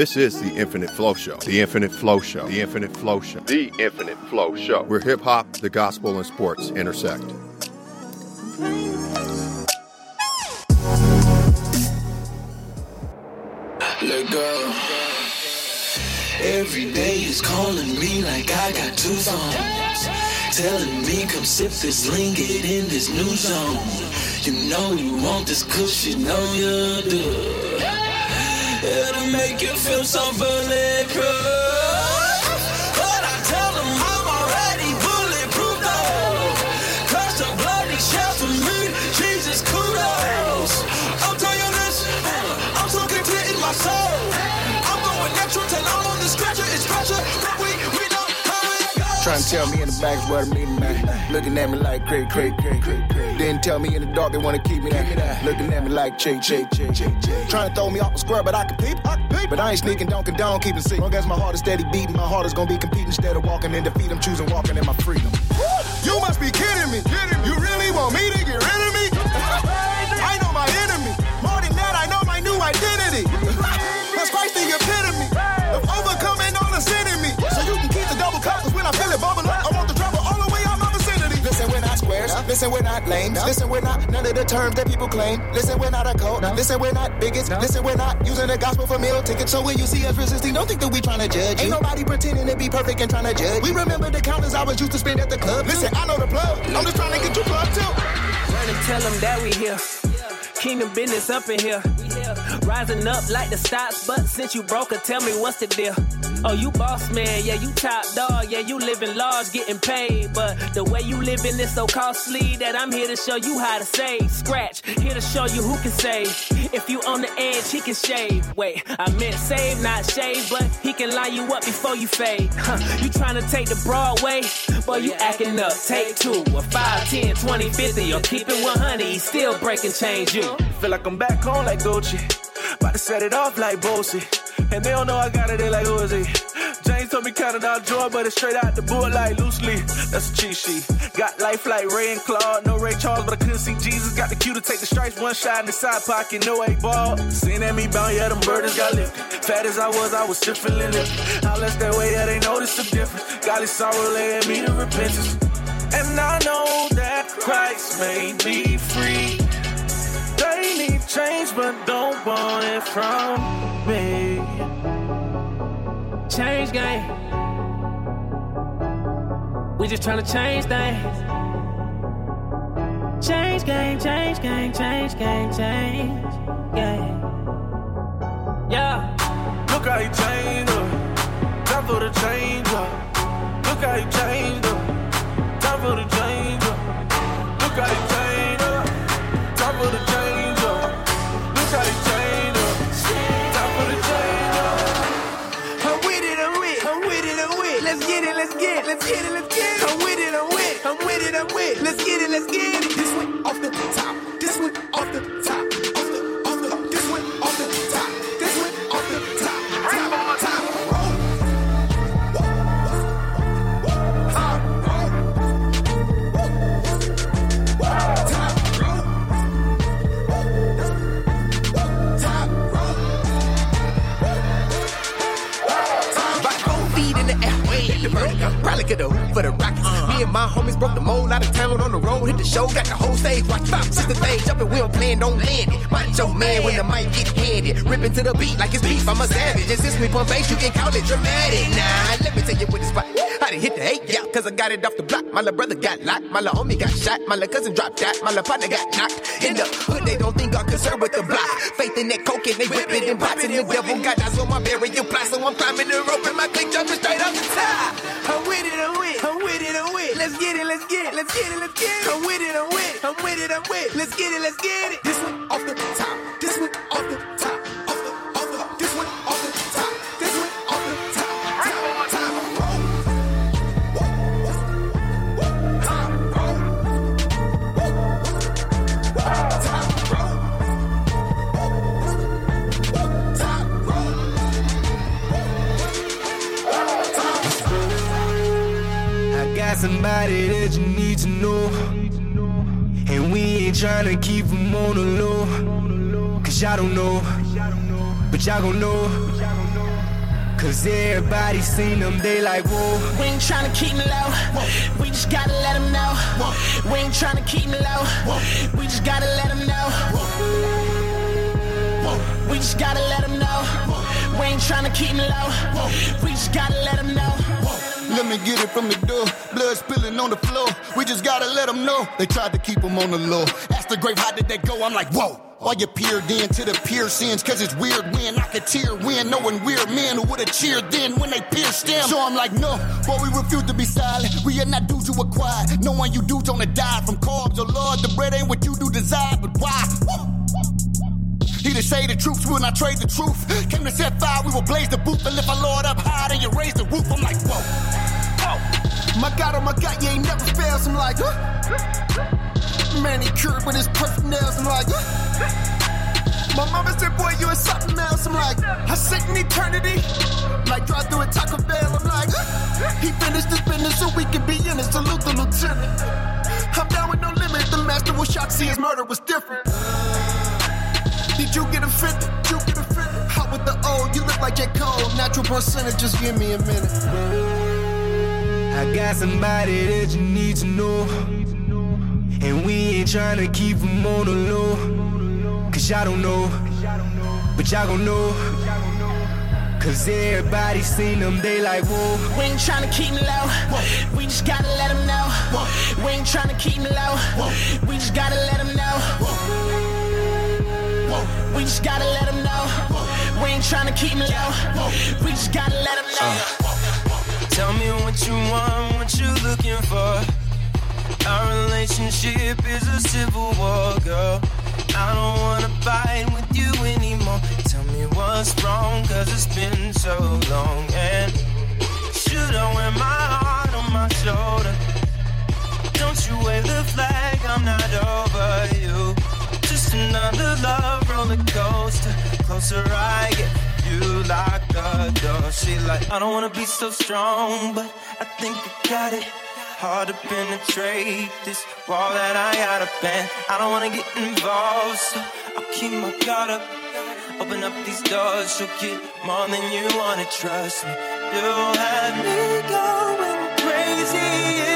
This is the Infinite Flow Show. The Infinite Flow Show. The Infinite Flow Show. The Infinite Flow Show. Where hip hop, the gospel, and sports intersect. Let go. Every day is calling me like I got two phones. Telling me come sip this lean, get in this new zone. You know you want this kush, you know you do. It'll make you feel so bulletproof. Trying to tell me in the back where the meeting at. Looking at me like crazy, crazy, crazy. Didn't tell me in the dark they wanna keep me there. Looking at me like Che, Che, Che, Che, Che. Trying to throw me off the square, but I can peep. I peep. But I ain't sneaking, don't condone, keeping secret. Long as my heart is steady beating, my heart is gonna be competing instead of walking in defeat. I'm choosing walking in my freedom. You must be kidding me. You really want me to Listen, we're not. Listen, we're not none of the terms that people claim. Listen, we're not a cult. Listen, we're not bigots. Listen, we're not using the gospel for meal tickets. So when you see us resisting, don't think that we trying to judge you. Ain't nobody pretending to be perfect and trying to judge. We remember the counters I was used to spend at the club. Listen, I know the plug. I'm just trying to get you plugged too. Run and tell them that we here. Kingdom business up in here. Rising up like the stocks, but since you broke it, tell me what's the deal? Oh, you boss man, yeah, you top dog, yeah, you living large, getting paid. But the way you living is so costly that I'm here to show you how to save. Scratch, here to show you who can save. If you on the edge, he can shave. Wait, I meant save, not shave, but he can line you up before you fade. Huh, you trying to take the Broadway? Boy, you acting up. Take two, or 5, 10, 20, 50, or keep it 100. He still breaking change you. Feel like I'm back home like Gucci. About to set it off like Boosie. And they don't know I got it, they like, who is he? James told me counted out joy, but it's straight out the board like loosely. That's a cheat sheet. Got life like Ray and Claude, no Ray Charles, but I couldn't see Jesus. Got the cue to take the stripes, one shot in the side pocket, no eight ball. Seen at me bound, yeah, them burdens got lifted. Fat as I was, I was still feeling it. I left that way, yeah, they noticed the difference. Godly sorrow led me to repentance. And I know that Christ made me free. They need change, but don't want it from me. Change game. We just trying to change things. Change game, change game, change game, change game. Yeah. Look how he changed up. Time for the change up. Look how he changed up. Time for the change up. Look how he changed up. Time for the change up. Look how he Let's get it, let's get it, let's get it, it. I'm with it, I'm with, I'm with it, I'm with. It. Let's get it, let's get it. This one off the top, this one off the top, Probably could have for the Rockets. Me and my homies broke the mold out of town on the road. Hit the show, got the whole stage. Watch five, sister thing jumping. We don't plan, don't land it. Macho man when the mic get handed. Ripping to the beat like it's beef. I'm a savage. And since we pump bass, you can call it dramatic. Nah, let me tell you what it's spot. Hit the eight, yeah, cause I got it off the block. My little brother got locked. My little homie got shot. My little cousin dropped out. My little partner got knocked. In the hood, they don't think I'm concerned with the block. Faith in that coke and they whip it and pop it. The devil got eyes on my burial plot, so I'm climbing the rope and my click jumping straight off the top. I'm with it, I'm with, I'm with it, I'm with. Let's get it, let's get it, let's get it, let's get it. I'm with it, I'm with, I'm with it, I'm with. Let's get it, let's get it. This one off the top, this one off the top, somebody that you need to know. And we ain't trying to keep them on the low. Cause y'all don't know, but y'all gon' know. Cause everybody seen them, they like, whoa. We ain't tryna keep me low. We just gotta let them know. We ain't tryna keep me low. We just gotta let them know. We just gotta let them know. We ain't tryna keep me low. We just gotta let them know. Let me get it from the door. Blood spilling on the floor. We just gotta let them know. They tried to keep them on the low. Ask the grave, how did they go? I'm like, whoa. All you peered in to the piercings, cause it's weird when I could tear when knowing we're men who would've cheered then when they pierced them. So I'm like, no, boy, we refuse to be silent. We are not dudes who are quiet. Knowing you dudes on the die from carbs. Oh Lord, the bread ain't what you do desire, but why? He to say the troops will not trade the truth. Came to set fire, we will blaze the booth and lift our Lord up high, then you raise the roof. I'm like, whoa. whoa. My God, oh my God, you ain't never fails. I'm like, huh? Manicured with his perfect nails. I'm like, huh? My mama said, boy, you are something else. I'm like, I sit in eternity. Like drive through a Taco Bell. I'm like, huh? he finished his business so we can be in it. Salute the lieutenant. I'm down with no limit. The master was shocked, see his murder was different. Did you get offended? Did you get offended? How with the old? You look like J. Cole. Natural percentage, just give me a minute. I got somebody that you need to know. And we ain't trying to keep them on the low. Cause y'all don't know, but y'all gon' know. Cause everybody seen them, they like, whoa. We ain't tryna keep me low. We just gotta let them know. Whoa. We ain't tryna keep me low. Whoa. We just gotta let them know. We just gotta let them know. We ain't tryna keep me low. We just gotta let them know. Uh, tell me what you want, what you looking for. Our relationship is a civil war, girl. I don't wanna fight with you anymore. Tell me what's wrong, cause it's been so long. And should I wear my heart on my shoulder? Don't you wave the flag, I'm not over you. Just another love roller coaster. Closer I get, you lock the door. She like, I don't wanna be so strong, but I think I got it hard to penetrate this wall that I got up and I don't wanna get involved, so I'll keep my guard up. Open up these doors, you'll get more than you wanna trust me. You'll have me going crazy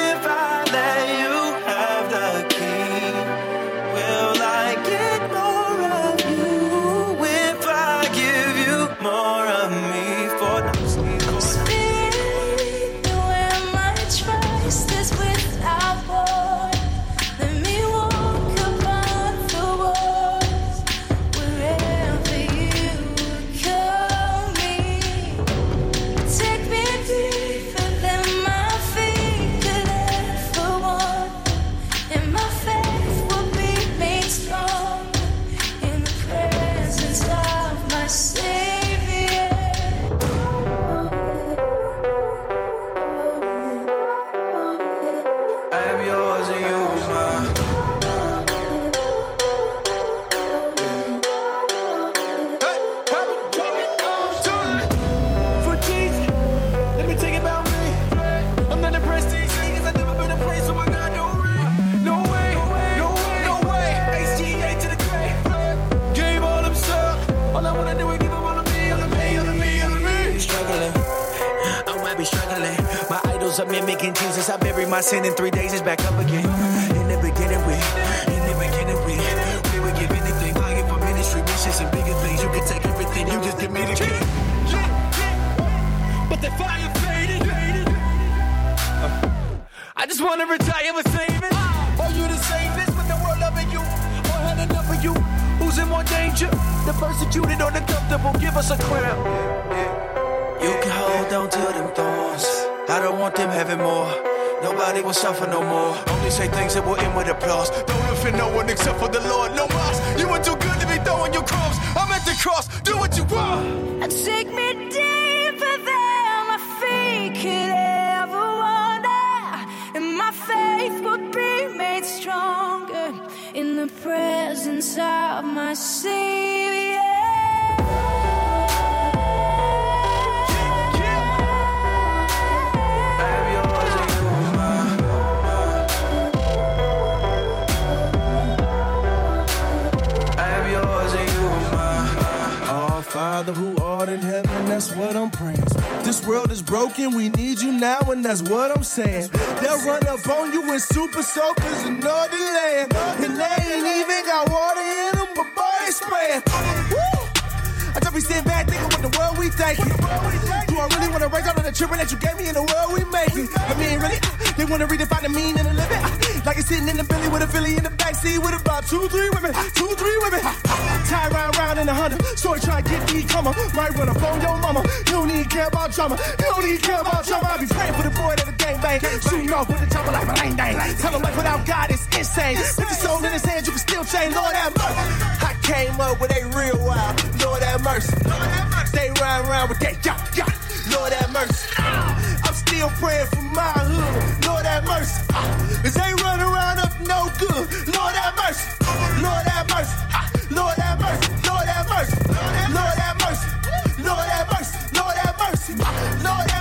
wanna retire with saving. Are you the safest with the world loving you? Or had enough of you? Who's in more danger? The persecuted or the comfortable? Give us a crown. You can hold on to them thorns. I don't want them having more. Nobody will suffer no more. Only say things that will end with applause. Don't offend no one except for the Lord. No more. You were too good to be throwing your crumbs. I'm at the cross. Do what you want. And take me deeper than my feet could faith would be made stronger in the presence of my Savior. Father who art in heaven, that's what I'm praying. This world is broken, we need you now, and that's what I'm saying. They'll run up on you with super soakers in Northern land. And they ain't even got water in them, but boy, they spraying. I just be sitting back thinking what the world we thinking. Do I really wanna raise all of the children that you gave me in the world we making? I mean, really? They wanna redefine the meaning of living? Like it's sitting in the Billy with a Philly in the backseat with about two, three women, two, three women. Tie round, round in a Honda. So I try to get me come right when I phone your mama. You don't need care about drama. You don't need care about drama. I be praying for the boy that the gang bang. Shooting off with the chopper like a lane dang. Tell him life without God is insane. Put your soul in his hands, you can still change. Lord have mercy. I came up with a real wild. Lord have mercy. They run around with that yacht, yacht. Lord have mercy. Still praying for my hood. Lord have mercy. Cause they run around up no good. Uh, Lord have mercy. Lord have mercy. Lord have mercy. Lord have mercy. Lord have mercy. Uh, Lord have mercy. Lord have mercy. Lord have mercy.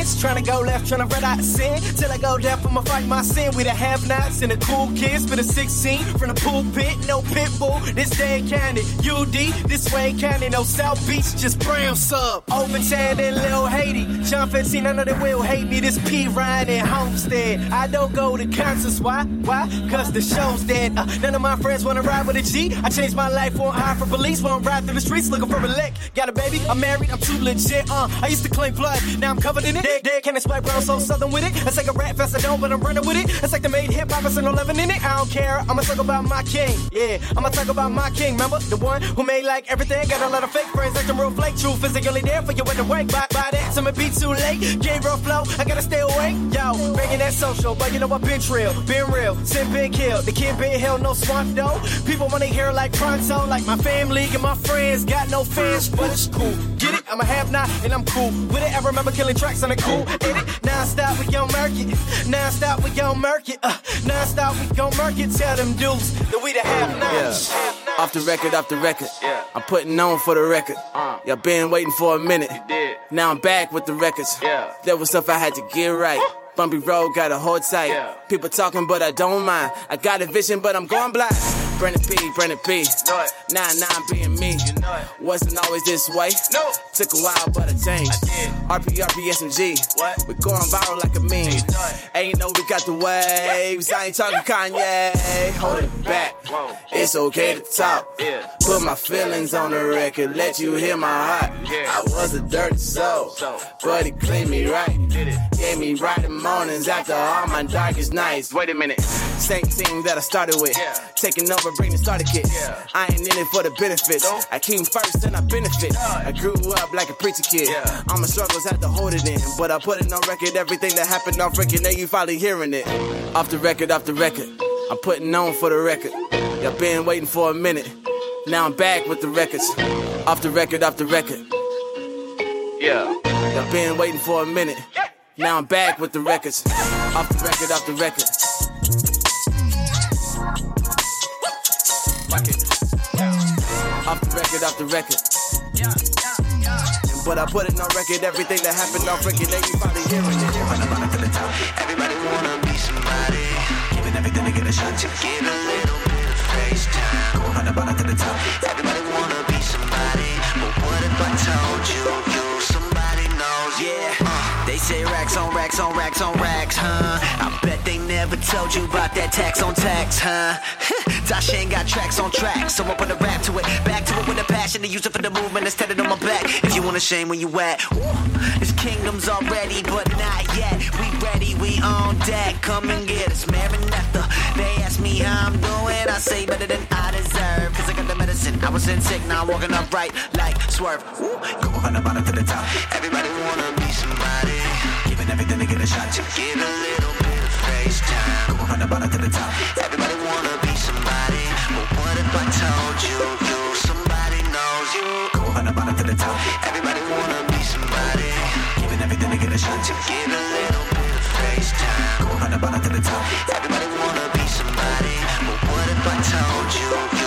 Up bench. Tryna go left, tryna red out sin. Till I go down for my fight, my sin. We the have nots and the cool kids for the 16. From the pulpit, no pit bull. This day county. UD, this way county. No South Beach, just brown sub. Overtown and Lil Haiti. John 15, I know they will hate me. This P Ryan and Homestead. I don't go to concerts. Why? Why? Cause the show's dead. Uh, none of my friends wanna ride with a G. I changed my life, won't hide for police. Won't ride through the streets looking for a lick. Got a baby, I'm married, I'm too legit. Uh, I used to claim blood, now I'm covered in it. Dead, dead, can explain, but I'm so southern with it. It's like a rat fest, I don't, but I'm running with it. It's like the made hip hop, and no living in it. I don't care, I'ma talk about my king. Yeah, I'ma talk about my king. Remember the one who made like everything? Got a lot of fake friends, like them real flake. Truth is only there for you when the wake. By, by that, some be too late. Game real flow, I gotta stay awake. Yo, bringing that social, but you know what? Been real, been real, sin been killed. The kid been held, no swamp though. People wanna hear like pronto, like my family and my friends. Got no fans, but it's cool. Get it? I'm a have not, and I'm cool with it. I remember killing tracks on the cool. In it, stop, we gon' murk it. Non stop, we gon' murk it. Uh, non stop, we gon' murk it. Tell them dudes that we the half nots. Yeah. Off the record, off the record. Yeah. I'm putting on for the record. Uh. Y'all been waiting for a minute. You did. Now I'm back with the records. Yeah. There was stuff I had to get right. Bumpy road, gotta hold tight. Yeah. People talking, but I don't mind. I got a vision, but I'm going blind. Brandon P, Brandon P. Know it. Nah, I'm being me. You know it. Wasn't always this way. No. Took a while, but I changed. I did. RP, RP, SMG. What? We going viral like a meme. You know. Ain't know we got the waves. I ain't talking Kanye. Hold it back. Whoa. It's okay to talk. Yeah. Put my feelings on the record. Let you hear my heart. Yeah. I was a dirty soul, but he cleaned me right. Did it. Gave me right in mornings after all my darkest nights. Wait a minute. Same team that I started with. Yeah. Taking over, bring the starter kit. Yeah. I ain't in it for the benefits. Nope. I came first and I benefit. I grew up like a preacher kid. Yeah. All my struggles had to hold it in. But I put it on record, everything that happened off record. Now you finally hearing it. Off the record, off the record. I'm putting on for the record. Y'all been waiting for a minute. Now I'm back with the records. Off the record, off the record. Yeah. Y'all been waiting for a minute. Now I'm back with the records. Off the record, off the record. Off the record, off the record. But I put it on record, everything that happened off record, now you finally hearing it. Everybody wanna be somebody. Giving everything to get a shot to get a little bit of face time. Going on the to the top. Everybody wanna be somebody. But what if I told you, you somebody knows? Yeah. Uh, they say racks on racks on racks on racks, huh? I bet they never told you about that tax on tax, huh? Tasha ain't got tracks on tracks, so I put a rap to it. Back to it with a passion to use it for the movement instead of on my back. If you wanna shame where you at, this kingdom's already, but not yet. We ready, we on deck. Come and get us, Maranatha. They ask me how I'm doing, I say better than I deserve. Cause I got the medicine, I was in sick, now I'm walking upright like swerve. Ooh, go on the bottom to the top. Everybody wanna shot to get a little bit of face time. Go on the bottom to the top. Everybody wanna be somebody. But what if I told you, somebody knows you? Go on the bottom to the top. Everybody wanna be somebody. Giving everything to get a shot to get a little bit of face time. Go on the bottom to the top. Everybody wanna be somebody. But what if I told you,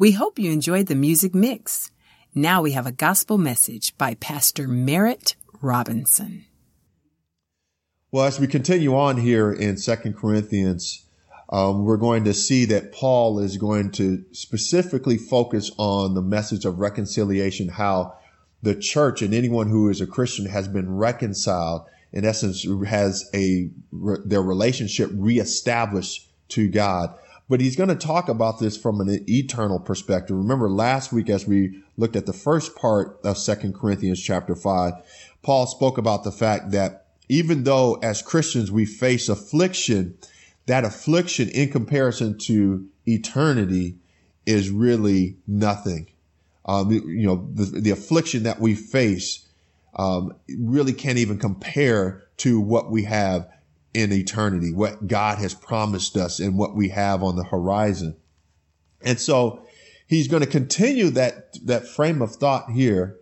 We hope you enjoyed the music mix. Now we have a gospel message by Pastor Merritt Robinson. Well, as we continue on here in Second Corinthians, um, we're going to see that Paul is going to specifically focus on the message of reconciliation, how the church and anyone who is a Christian has been reconciled, in essence, has a their relationship reestablished to God. But he's going to talk about this from an eternal perspective. Remember last week as we looked at the first part of Second Corinthians chapter five, Paul spoke about the fact that even though as Christians we face affliction, that affliction in comparison to eternity is really nothing. Um, you know, the, the, affliction that we face um, really can't even compare to what we have in eternity, what God has promised us and what we have on the horizon. And so he's going to continue that, that frame of thought here.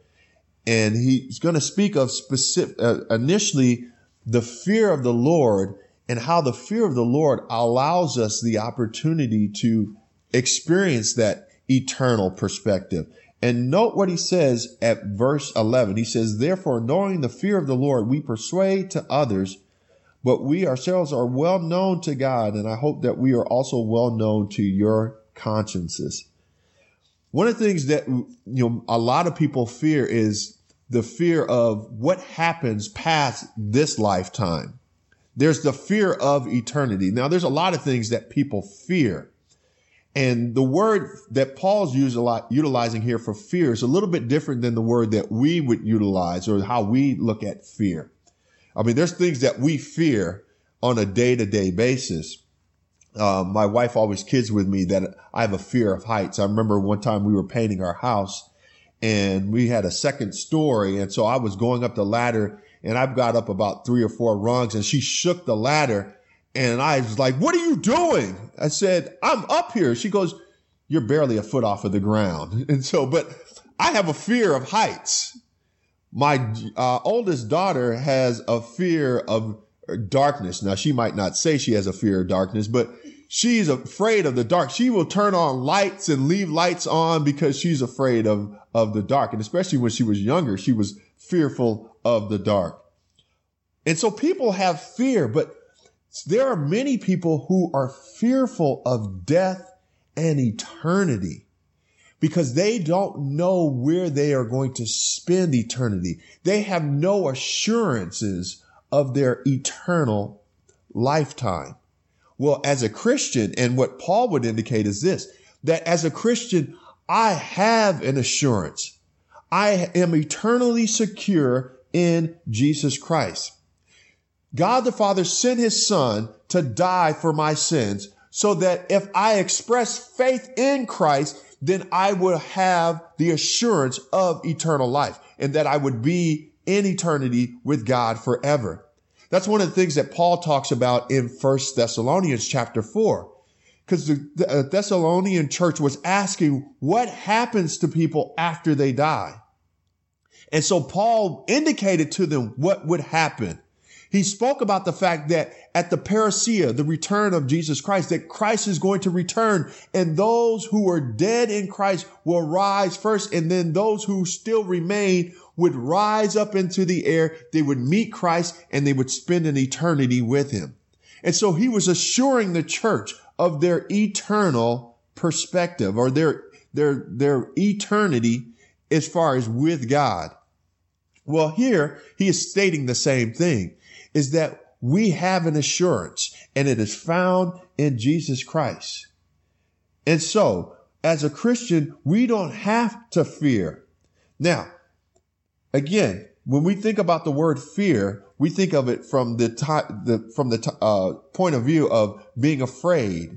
And he's going to speak of specific, uh, initially the fear of the Lord and how the fear of the Lord allows us the opportunity to experience that eternal perspective. And note what he says at verse 11. He says, Therefore, knowing the fear of the Lord, we persuade to others, but we ourselves are well known to God. And I hope that we are also well known to your consciences. One of the things that, you know, a lot of people fear is the fear of what happens past this lifetime. There's the fear of eternity. Now, there's a lot of things that people fear. And the word that Paul's used a lot, utilizing here for fear is a little bit different than the word that we would utilize or how we look at fear. I mean, there's things that we fear on a day to day basis. Uh, my wife always kids with me that I have a fear of heights. I remember one time we were painting our house and we had a second story. And so I was going up the ladder and I've got up about three or four rungs and she shook the ladder and I was like, what are you doing? I said, I'm up here. She goes, you're barely a foot off of the ground. And so, but I have a fear of heights. My uh, oldest daughter has a fear of darkness. Now, she might not say she has a fear of darkness, but she's afraid of the dark. She will turn on lights and leave lights on because she's afraid of, of the dark. And especially when she was younger, she was fearful of the dark. And so people have fear, but there are many people who are fearful of death and eternity because they don't know where they are going to spend eternity. They have no assurances of their eternal lifetime. Well, as a Christian, and what Paul would indicate is this, that as a Christian, I have an assurance. I am eternally secure in Jesus Christ. God the Father sent his son to die for my sins so that if I express faith in Christ, then I would have the assurance of eternal life and that I would be in eternity with God forever. That's one of the things that Paul talks about in First Thessalonians chapter 4. Because the uh, Thessalonian church was asking what happens to people after they die. And so Paul indicated to them what would happen. He spoke about the fact that at the parousia, the return of Jesus Christ, that Christ is going to return and those who are dead in Christ will rise first. And then those who still remain would rise up into the air. They would meet Christ and they would spend an eternity with him. And so he was assuring the church of their eternal perspective or their, their, their eternity as far as with God. Well, here he is stating the same thing is that we have an assurance and it is found in Jesus Christ. And so as a Christian, we don't have to fear. Now, again, when we think about the word fear, we think of it from the, the from the uh, point of view of being afraid,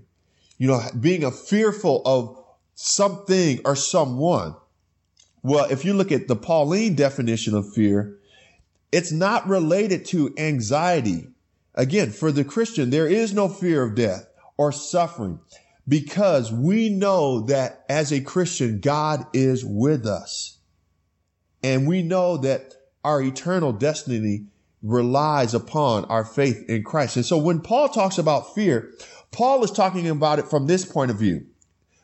you know, being a fearful of something or someone. Well, if you look at the Pauline definition of fear, it's not related to anxiety. Again, for the Christian, there is no fear of death or suffering because we know that as a Christian, God is with us. And we know that our eternal destiny relies upon our faith in Christ. And so when Paul talks about fear, Paul is talking about it from this point of view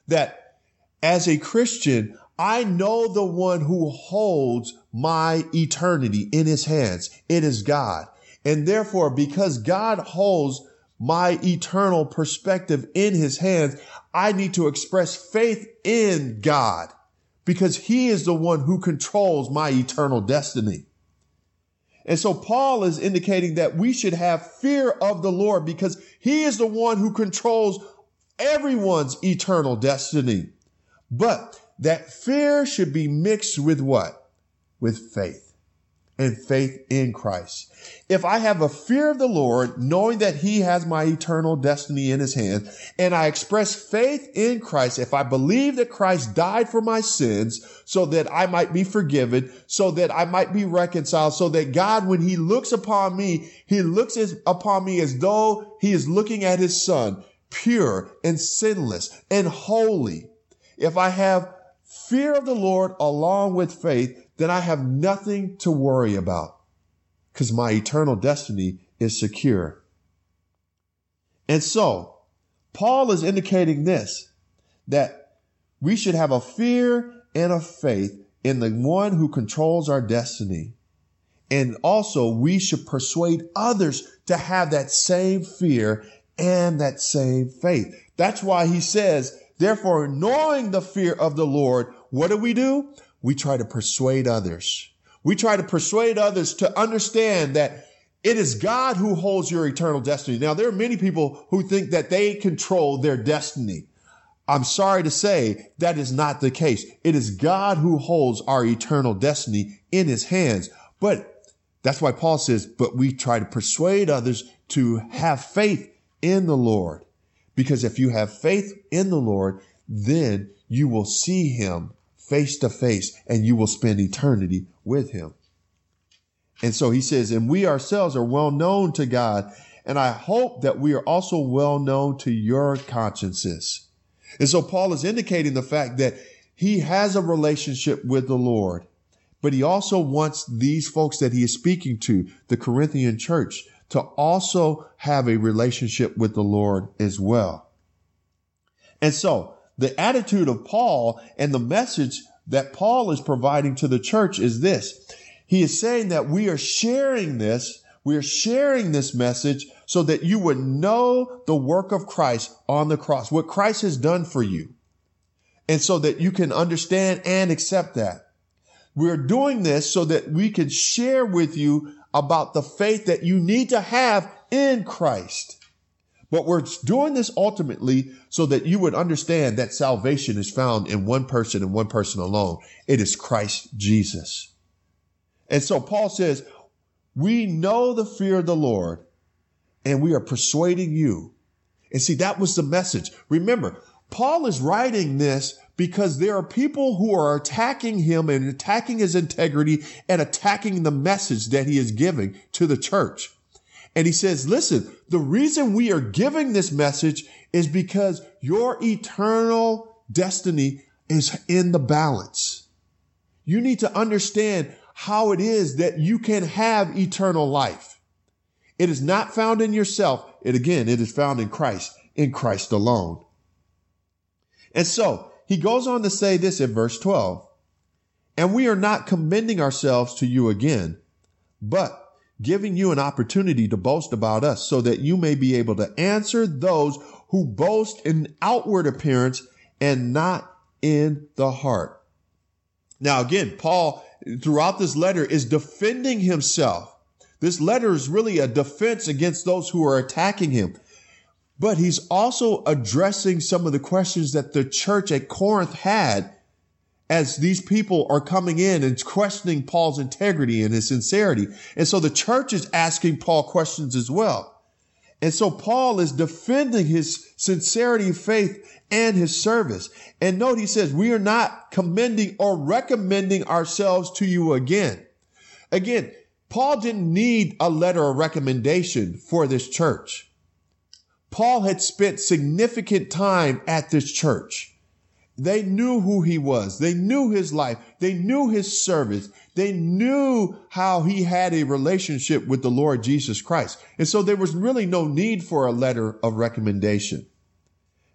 that as a Christian, I know the one who holds my eternity in his hands. It is God. And therefore, because God holds my eternal perspective in his hands, I need to express faith in God because he is the one who controls my eternal destiny. And so Paul is indicating that we should have fear of the Lord because he is the one who controls everyone's eternal destiny. But that fear should be mixed with what? With faith and faith in Christ. If I have a fear of the Lord, knowing that he has my eternal destiny in his hand, and I express faith in Christ, if I believe that Christ died for my sins so that I might be forgiven, so that I might be reconciled, so that God, when he looks upon me, he looks upon me as though he is looking at his son, pure and sinless and holy. If I have fear of the Lord along with faith, then I have nothing to worry about because my eternal destiny is secure. And so, Paul is indicating this that we should have a fear and a faith in the one who controls our destiny. And also, we should persuade others to have that same fear and that same faith. That's why he says, therefore, knowing the fear of the Lord, what do we do? We try to persuade others. We try to persuade others to understand that it is God who holds your eternal destiny. Now, there are many people who think that they control their destiny. I'm sorry to say that is not the case. It is God who holds our eternal destiny in his hands. But that's why Paul says, but we try to persuade others to have faith in the Lord. Because if you have faith in the Lord, then you will see him face to face and you will spend eternity with him. And so he says, and we ourselves are well known to God. And I hope that we are also well known to your consciences. And so Paul is indicating the fact that he has a relationship with the Lord, but he also wants these folks that he is speaking to, the Corinthian church, to also have a relationship with the Lord as well. And so the attitude of Paul and the message that Paul is providing to the church is this. He is saying that we are sharing this, we are sharing this message so that you would know the work of Christ on the cross, what Christ has done for you. And so that you can understand and accept that. We're doing this so that we can share with you about the faith that you need to have in Christ. But we're doing this ultimately so that you would understand that salvation is found in one person and one person alone. It is Christ Jesus. And so Paul says, we know the fear of the Lord and we are persuading you. And see, that was the message. Remember, Paul is writing this because there are people who are attacking him and attacking his integrity and attacking the message that he is giving to the church. And he says, listen, the reason we are giving this message is because your eternal destiny is in the balance. You need to understand how it is that you can have eternal life. It is not found in yourself. It again, it is found in Christ, in Christ alone. And so he goes on to say this in verse 12. And we are not commending ourselves to you again, but giving you an opportunity to boast about us so that you may be able to answer those who boast in outward appearance and not in the heart. Now, again, Paul throughout this letter is defending himself. This letter is really a defense against those who are attacking him. But he's also addressing some of the questions that the church at Corinth had as these people are coming in and questioning Paul's integrity and his sincerity. And so the church is asking Paul questions as well. And so Paul is defending his sincerity faith and his service. And note he says, we are not commending or recommending ourselves to you again. Again, Paul didn't need a letter of recommendation for this church. Paul had spent significant time at this church. They knew who he was. They knew his life. They knew his service. They knew how he had a relationship with the Lord Jesus Christ. And so there was really no need for a letter of recommendation.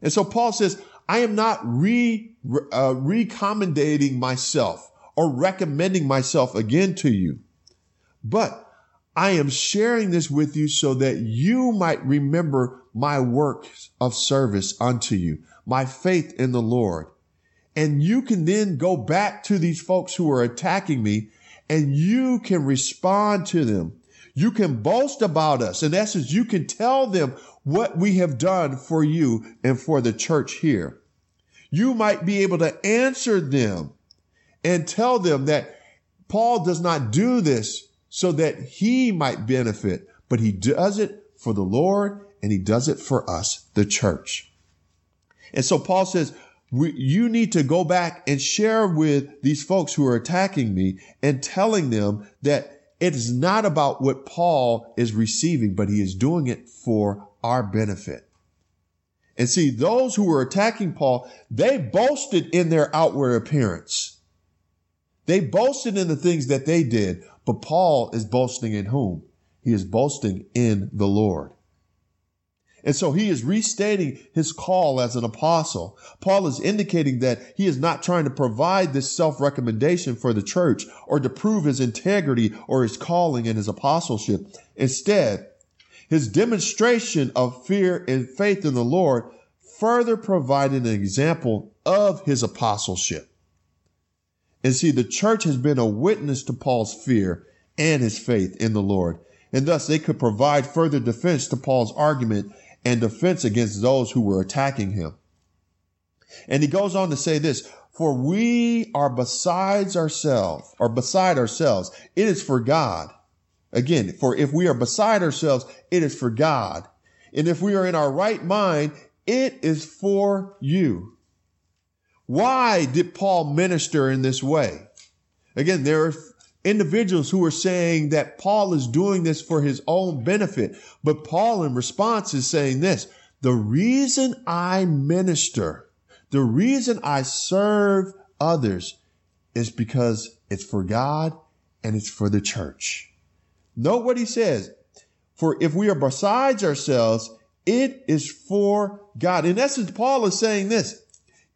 And so Paul says, I am not re, uh, recommendating myself or recommending myself again to you, but I am sharing this with you so that you might remember my works of service unto you, my faith in the Lord. And you can then go back to these folks who are attacking me and you can respond to them. You can boast about us. In essence, you can tell them what we have done for you and for the church here. You might be able to answer them and tell them that Paul does not do this so that he might benefit, but he does it for the Lord and he does it for us, the church. And so Paul says, you need to go back and share with these folks who are attacking me and telling them that it is not about what Paul is receiving, but he is doing it for our benefit. And see, those who were attacking Paul, they boasted in their outward appearance. They boasted in the things that they did, but Paul is boasting in whom? He is boasting in the Lord. And so he is restating his call as an apostle. Paul is indicating that he is not trying to provide this self-recommendation for the church or to prove his integrity or his calling and his apostleship. Instead, his demonstration of fear and faith in the Lord further provided an example of his apostleship. And see, the church has been a witness to Paul's fear and his faith in the Lord. And thus they could provide further defense to Paul's argument and defense against those who were attacking him. And he goes on to say this, for we are besides ourselves or beside ourselves. It is for God. Again, for if we are beside ourselves, it is for God. And if we are in our right mind, it is for you. Why did Paul minister in this way? Again, there are individuals who are saying that Paul is doing this for his own benefit. But Paul, in response, is saying this the reason I minister, the reason I serve others is because it's for God and it's for the church. Note what he says. For if we are besides ourselves, it is for God. In essence, Paul is saying this.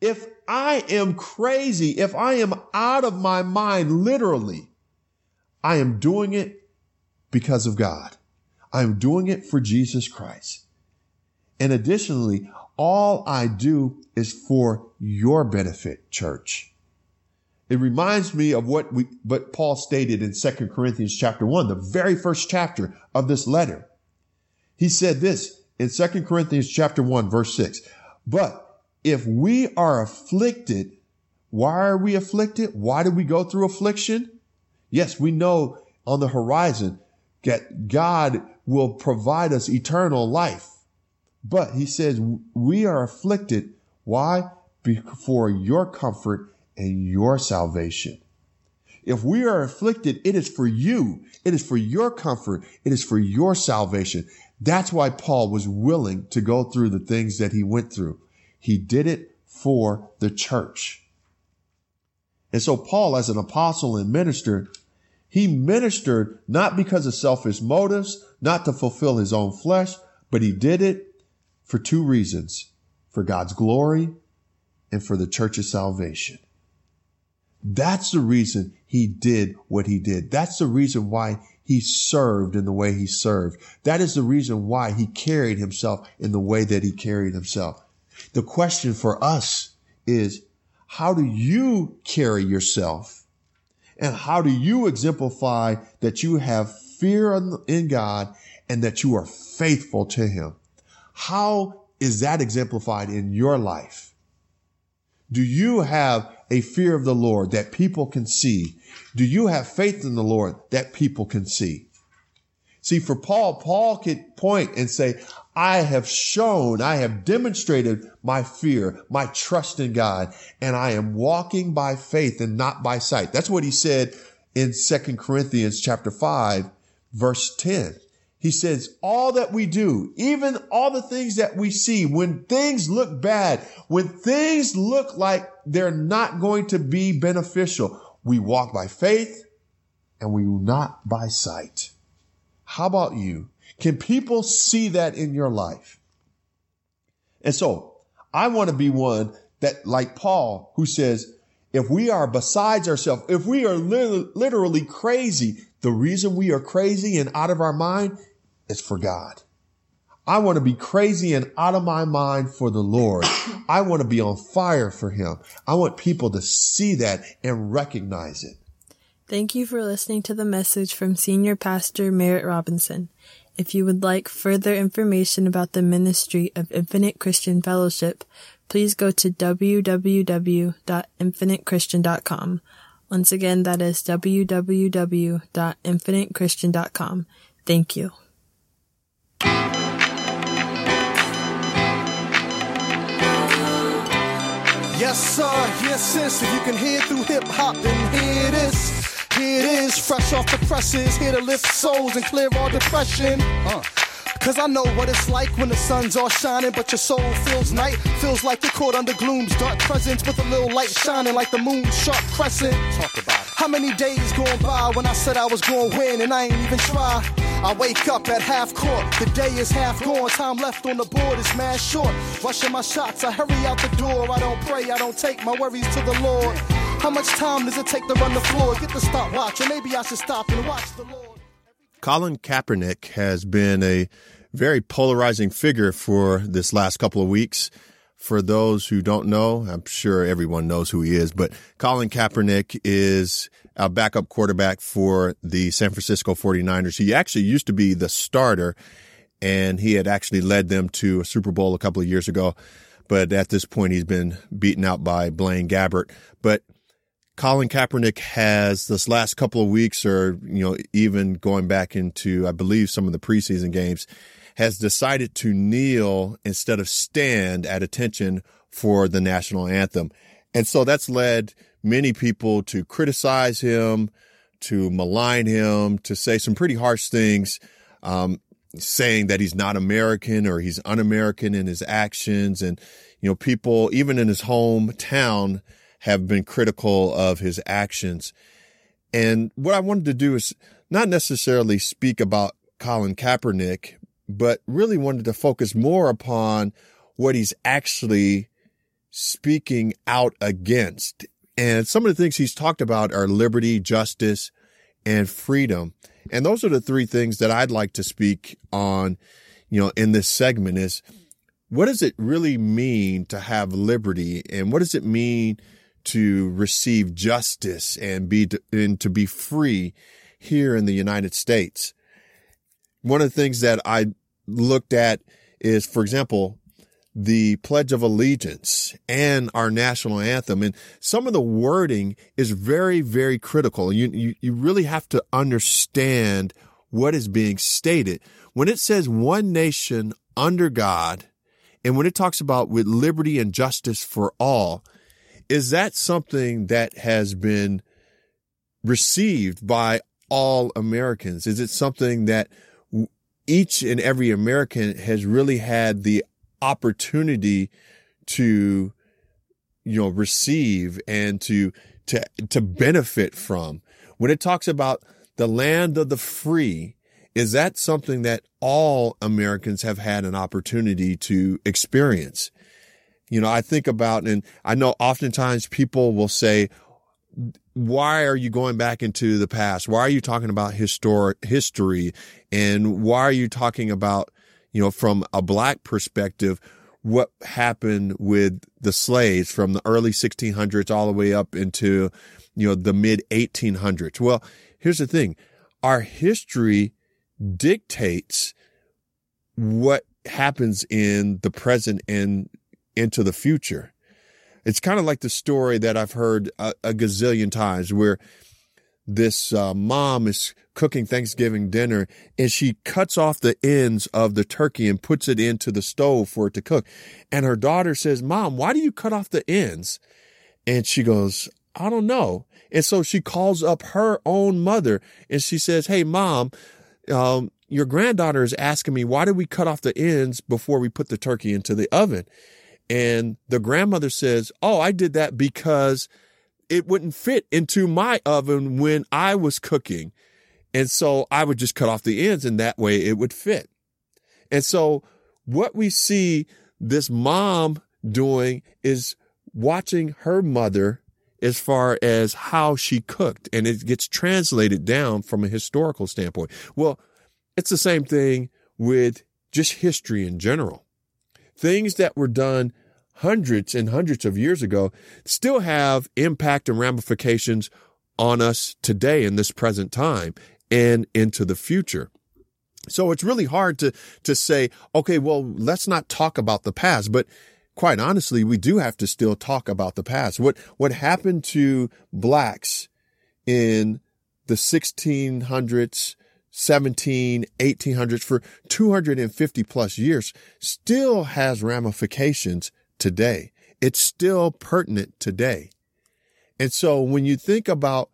If I am crazy, if I am out of my mind, literally, I am doing it because of God. I'm doing it for Jesus Christ. And additionally, all I do is for your benefit, church. It reminds me of what we, what Paul stated in 2 Corinthians chapter 1, the very first chapter of this letter. He said this in 2 Corinthians chapter 1, verse 6. But if we are afflicted, why are we afflicted? Why do we go through affliction? Yes, we know on the horizon that God will provide us eternal life. But he says we are afflicted. Why? For your comfort and your salvation. If we are afflicted, it is for you. It is for your comfort. It is for your salvation. That's why Paul was willing to go through the things that he went through. He did it for the church. And so Paul, as an apostle and minister, he ministered not because of selfish motives, not to fulfill his own flesh, but he did it for two reasons, for God's glory and for the church's salvation. That's the reason he did what he did. That's the reason why he served in the way he served. That is the reason why he carried himself in the way that he carried himself. The question for us is, how do you carry yourself? And how do you exemplify that you have fear in God and that you are faithful to him? How is that exemplified in your life? Do you have a fear of the Lord that people can see? Do you have faith in the Lord that people can see? See, for Paul, Paul could point and say, I have shown, I have demonstrated my fear, my trust in God, and I am walking by faith and not by sight. That's what he said in Second Corinthians chapter 5, verse 10. He says, all that we do, even all the things that we see, when things look bad, when things look like they're not going to be beneficial, we walk by faith and we will not by sight. How about you? Can people see that in your life? And so I want to be one that like Paul, who says, if we are besides ourselves, if we are li- literally crazy, the reason we are crazy and out of our mind is for God. I want to be crazy and out of my mind for the Lord. I want to be on fire for him. I want people to see that and recognize it. Thank you for listening to the message from Senior Pastor Merritt Robinson. If you would like further information about the ministry of Infinite Christian Fellowship, please go to www.infinitechristian.com. Once again, that is www.infinitechristian.com. Thank you. Yes, sir, yes, sis. If you can hear through hip hop, then here it is. Here it is, fresh off the presses, here to lift souls and clear all depression. Uh. Cause I know what it's like when the sun's all shining, but your soul feels night. Feels like you're caught under gloom's dark presence with a little light shining like the moon's sharp crescent. Talk about it. How many days going by when I said I was gonna win and I ain't even try? I wake up at half court, the day is half gone, time left on the board is mad short. Rushing my shots, I hurry out the door. I don't pray, I don't take my worries to the Lord. How much time does it take to run the floor? Get the stopwatch, or maybe I should stop and watch the Lord. Colin Kaepernick has been a very polarizing figure for this last couple of weeks. For those who don't know, I'm sure everyone knows who he is, but Colin Kaepernick is a backup quarterback for the San Francisco 49ers. He actually used to be the starter and he had actually led them to a Super Bowl a couple of years ago. But at this point, he's been beaten out by Blaine Gabbert. But Colin Kaepernick has this last couple of weeks, or, you know, even going back into, I believe, some of the preseason games, has decided to kneel instead of stand at attention for the national anthem. And so that's led many people to criticize him, to malign him, to say some pretty harsh things, um, saying that he's not American or he's un-American in his actions. And, you know, people, even in his hometown, have been critical of his actions. And what I wanted to do is not necessarily speak about Colin Kaepernick, but really wanted to focus more upon what he's actually speaking out against. And some of the things he's talked about are liberty, justice, and freedom. And those are the three things that I'd like to speak on, you know, in this segment is what does it really mean to have liberty and what does it mean to receive justice and be and to be free here in the United States? one of the things that I looked at is, for example, the Pledge of Allegiance and our national anthem. And some of the wording is very, very critical. You, you, you really have to understand what is being stated. When it says one nation under God, and when it talks about with liberty and justice for all, is that something that has been received by all Americans? Is it something that each and every American has really had the opportunity to, you know, receive and to, to, to benefit from. When it talks about the land of the free, is that something that all Americans have had an opportunity to experience? You know, I think about, and I know oftentimes people will say, why are you going back into the past? Why are you talking about historic history? And why are you talking about, you know, from a black perspective, what happened with the slaves from the early 1600s all the way up into, you know, the mid 1800s? Well, here's the thing. Our history dictates what happens in the present and into the future. It's kind of like the story that I've heard a, a gazillion times where this uh, mom is cooking Thanksgiving dinner and she cuts off the ends of the turkey and puts it into the stove for it to cook. And her daughter says, Mom, why do you cut off the ends? And she goes, I don't know. And so she calls up her own mother and she says, Hey, mom, um, your granddaughter is asking me, why did we cut off the ends before we put the turkey into the oven? And the grandmother says, Oh, I did that because it wouldn't fit into my oven when I was cooking. And so I would just cut off the ends and that way it would fit. And so what we see this mom doing is watching her mother as far as how she cooked and it gets translated down from a historical standpoint. Well, it's the same thing with just history in general. Things that were done hundreds and hundreds of years ago still have impact and ramifications on us today in this present time and into the future. So it's really hard to, to say, okay, well, let's not talk about the past, but quite honestly, we do have to still talk about the past. What, what happened to blacks in the 1600s, 17, 1800s for 250 plus years still has ramifications today. It's still pertinent today. And so when you think about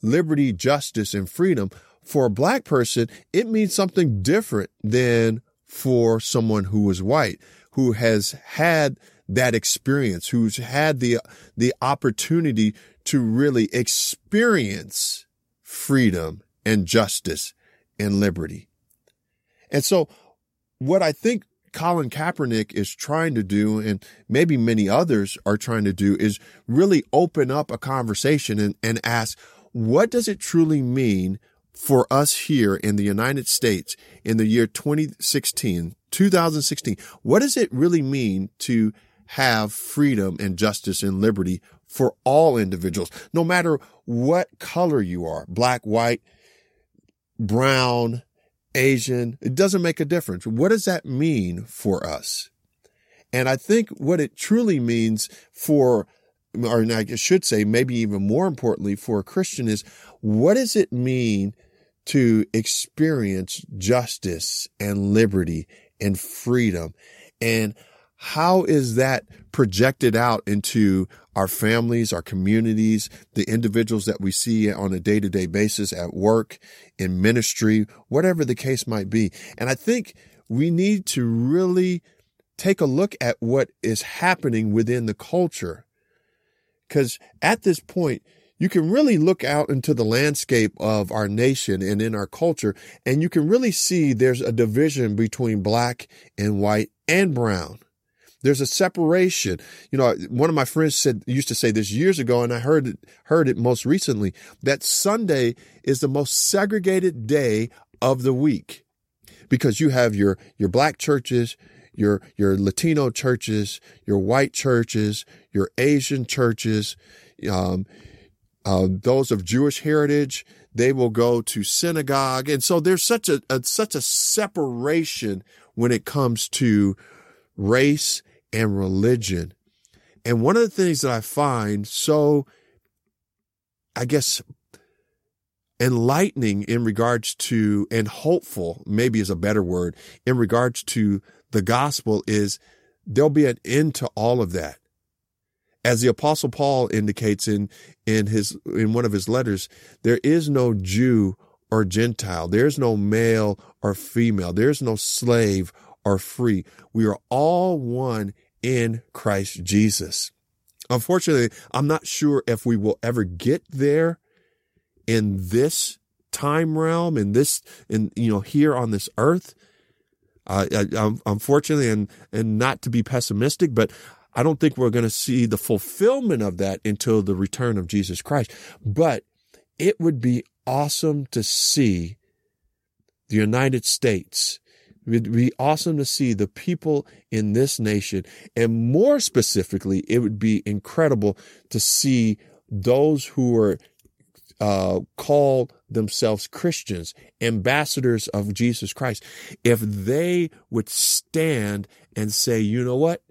liberty, justice, and freedom, for a black person, it means something different than for someone who was white, who has had that experience, who's had the, the opportunity to really experience freedom and justice and liberty. And so what I think Colin Kaepernick is trying to do, and maybe many others are trying to do, is really open up a conversation and, and ask, what does it truly mean for us here in the United States in the year 2016, 2016? What does it really mean to have freedom and justice and liberty for all individuals, no matter what color you are, black, white, brown, Asian, it doesn't make a difference. What does that mean for us? And I think what it truly means for, or I should say, maybe even more importantly for a Christian is what does it mean to experience justice and liberty and freedom? And how is that projected out into our families, our communities, the individuals that we see on a day to day basis at work, in ministry, whatever the case might be. And I think we need to really take a look at what is happening within the culture. Because at this point, you can really look out into the landscape of our nation and in our culture, and you can really see there's a division between black and white and brown. There's a separation. You know, one of my friends said used to say this years ago, and I heard it heard it most recently that Sunday is the most segregated day of the week because you have your your black churches, your your Latino churches, your white churches, your Asian churches, um, uh, those of Jewish heritage. They will go to synagogue, and so there's such a, a such a separation when it comes to race and religion. And one of the things that I find so, I guess, enlightening in regards to, and hopeful, maybe is a better word, in regards to the gospel is there'll be an end to all of that. As the apostle Paul indicates in, in his, in one of his letters, there is no Jew or Gentile. There's no male or female. There's no slave or free. We are all one in Christ Jesus. Unfortunately, I'm not sure if we will ever get there in this time realm, in this, in, you know, here on this earth. Uh, I, unfortunately, and, and not to be pessimistic, but I don't think we're going to see the fulfillment of that until the return of Jesus Christ. But it would be awesome to see the United States it would be awesome to see the people in this nation. And more specifically, it would be incredible to see those who are uh, call themselves Christians, ambassadors of Jesus Christ, if they would stand and say, you know what?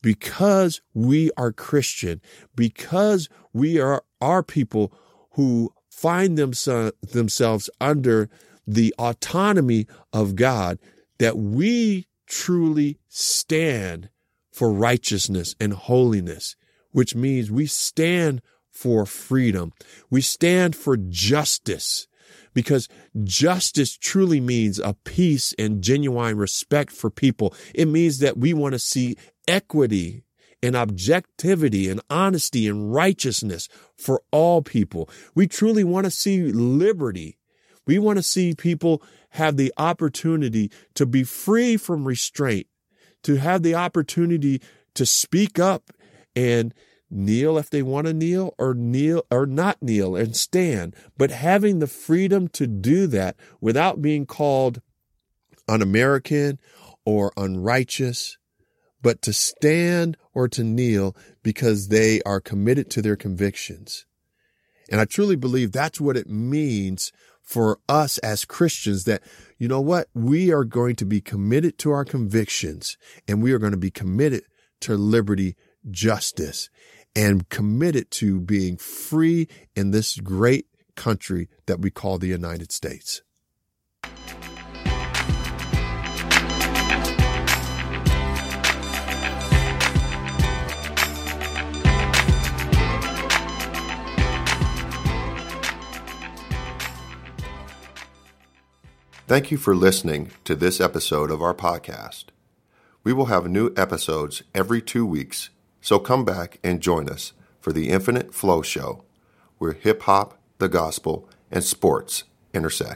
Because we are Christian, because we are our people who find themse- themselves under the autonomy of God that we truly stand for righteousness and holiness, which means we stand for freedom. We stand for justice because justice truly means a peace and genuine respect for people. It means that we want to see equity and objectivity and honesty and righteousness for all people. We truly want to see liberty we want to see people have the opportunity to be free from restraint, to have the opportunity to speak up and kneel if they want to kneel or kneel or not kneel and stand, but having the freedom to do that without being called un-American or unrighteous, but to stand or to kneel because they are committed to their convictions. And I truly believe that's what it means for us as Christians that, you know what? We are going to be committed to our convictions and we are going to be committed to liberty, justice, and committed to being free in this great country that we call the United States. Thank you for listening to this episode of our podcast. We will have new episodes every two weeks, so come back and join us for the Infinite Flow Show, where hip hop, the gospel, and sports intersect.